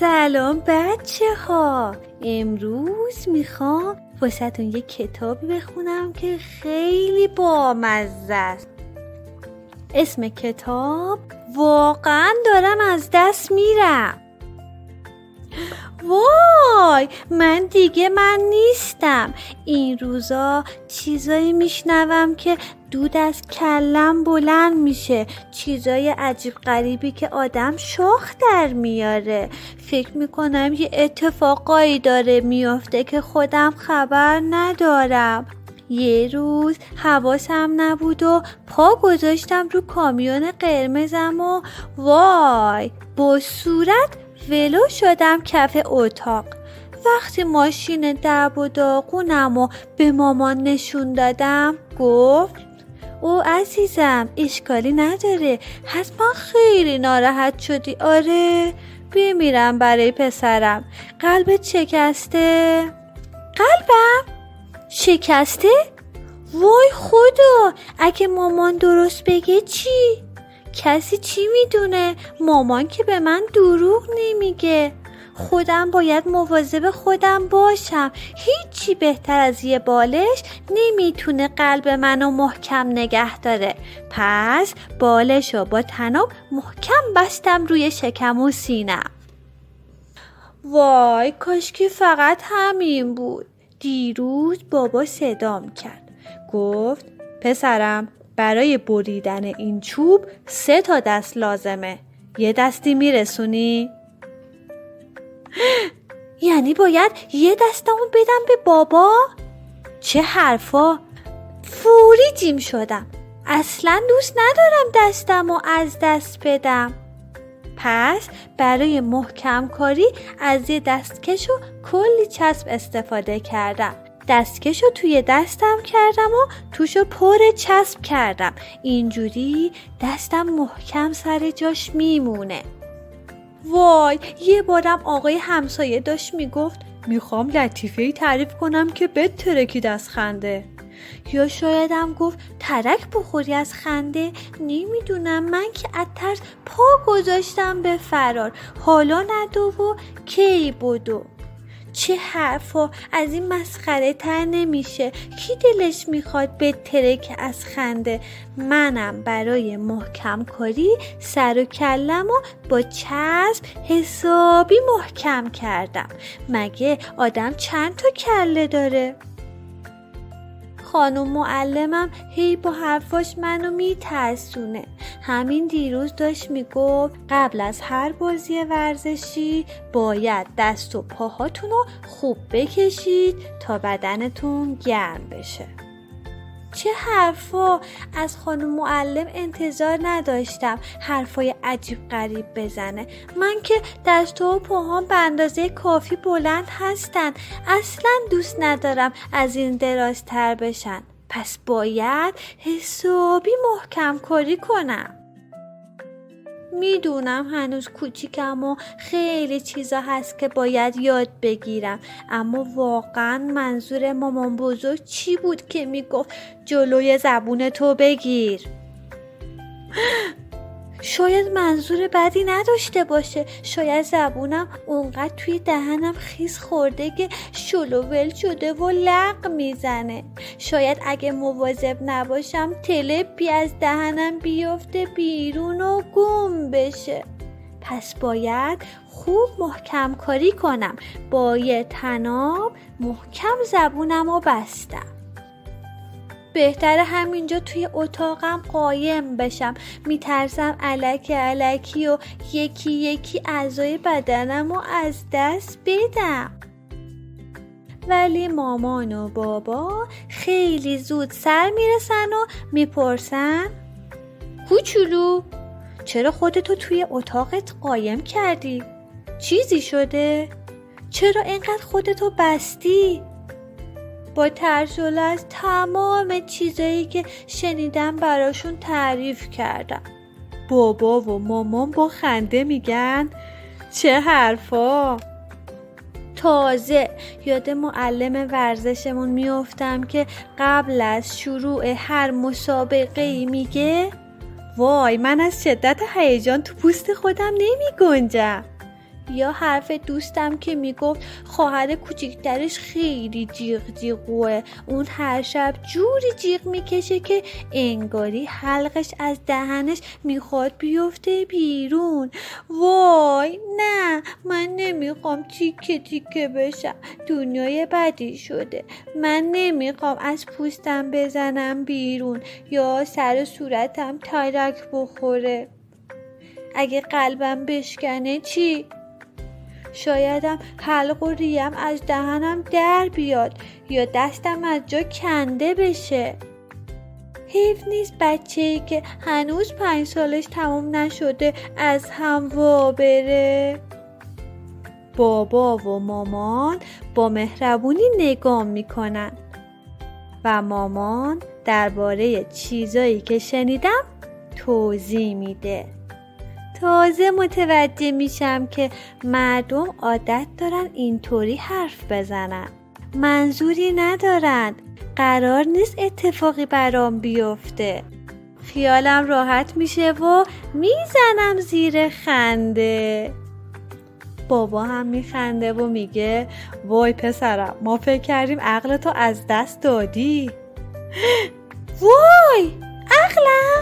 سلام بچه ها امروز می‌خوام واسهتون یه کتابی بخونم که خیلی بامزه است. اسم کتاب واقعا دارم از دست میرم. وای من دیگه من نیستم. این روزا چیزایی میشنوم که دود از کلم بلند میشه. چیزای عجیب غریبی که آدم شاخ در میاره. فکر می‌کنم یه اتفاقایی داره میافته که خودم خبر ندارم. یه روز حواسم نبود و پا گذاشتم رو کامیون قرمزم و وای با صورت ولو شدم کف اتاق. وقتی ماشین درب و داغونم و به مامان نشون دادم گفت او عزیزم اشکالی نداره. حتما خیلی ناراحت شدی. آره بمیرم برای پسرم. قلبت شکسته. قلبم؟ شکسته؟ وای خدا اگه مامان درست بگه چی؟ کسی چی می‌دونه؟ مامان که به من دروغ نمیگه. خودم باید مواظب خودم باشم. هیچی بهتر از یه بالش نمی‌تونه قلب منو محکم نگه داره. پس بالش رو با تناب محکم بستم روی شکم و سینم. وای کاشکی فقط همین بود. دیروز بابا صدام کرد. گفت پسرم برای بریدن این چوب سه تا دست لازمه. یه دستی میرسونی؟ یعنی باید یه دستمو بدم به بابا؟ چه حرفا؟ فوری جیم شدم. اصلا دوست ندارم دستمو از دست بدم. پس برای محکم کاری از یه دستکش و کلی چسب استفاده کردم. دستکش رو توی دستم کردم و توشو پر چسب کردم. اینجوری دستم محکم سر جاش میمونه. وای یه بارم آقای همسایه داشت می‌گفت می‌خوام لطیفه ای تعریف کنم که بد ترکید از خنده. یا شایدم گفت ترک بخوری از خنده؟ نمی‌دونم من که از ترس پا گذاشتم به فرار. حالا ندو و کی بدو؟ چه حرفا از این مسخره تر نمیشه. کی دلش می‌خواد بتره که از خنده؟ منم برای محکم کاری سر و کلم و با چسب حسابی محکم کردم. مگه آدم چند تا کله داره؟ خانم معلمم هی با حرفاش منو میترسونه. همین دیروز داشت می‌گفت قبل از هر بازی ورزشی باید دست و پاهاتون رو خوب بکشید تا بدنتون گرم بشه. چه حرفا؟ از خانم معلم انتظار نداشتم حرفای عجیب غریب بزنه. من که دست و پاهام به اندازه کافی بلند هستن. اصلا دوست ندارم از این درازتر بشن. پس باید حسابی محکم کاری کنم. می‌دونم هنوز کوچیکم و خیلی چیزا هست که باید یاد بگیرم. اما واقعا منظور مامان بزرگ چی بود که می‌گفت؟ جلوی زبون تو بگیر. شاید منظور بدی نداشته باشه. شاید زبونم اونقدر توی دهنم خیز خورده که شلوول شده و لق می‌زنه. شاید اگه مواظب نباشم تلپی از دهنم بیفته بیرون و گم بشه. پس باید خوب محکم کاری کنم. با یه تناب محکم زبونم و بستم. بهتر همینجا توی اتاقم قایم بشم میترسم علکی علکی و یکی یکی اعضای بدنم رو از دست بدم ولی مامان و بابا خیلی زود سر می‌رسن و می‌پرسن کوچولو چرا خودتو توی اتاقت قایم کردی؟ چیزی شده؟ چرا اینقدر خودتو بستی؟ با ترسول از تمام چیزایی که شنیدم براشون تعریف کردم. بابا و مامان با خنده میگن چه حرفا؟ تازه یاد معلم ورزشمون میافتم که قبل از شروع هر مسابقه ای میگه وای من از شدت هیجان تو پوست خودم نمی گنجم یا حرف دوستم که می‌گفت خواهر کوچیکترش خیلی جیغ جیغوه. اون هر شب جوری جیغ می‌کشه که انگاری حلقش از دهنش می‌خواد بیفته بیرون. وای نه من نمی‌خوام تیکه تیکه بشم دنیای بدی شده. من نمی‌خوام از پوستم بزنم بیرون یا سر صورتم ترک بخوره. اگه قلبم بشکنه چی؟ شایدم حلق و ریم از دهنم در بیاد یا دستم از جا کنده بشه. حیف نیست بچه ای که هنوز پنج سالش تموم نشده از هم وا بره. بابا و مامان با مهربونی نگاه می‌کنن. و مامان درباره چیزایی که شنیدم توضیح میده. تازه متوجه میشم که مردم عادت دارن اینطوری حرف بزنن. منظوری ندارند قرار نیست اتفاقی برام بیفته. خیالم راحت میشه و می‌زنم زیر خنده. بابا هم میخنده و میگه وای پسرم ما فکر کردیم عقلتو از دست دادی. وای عقلم!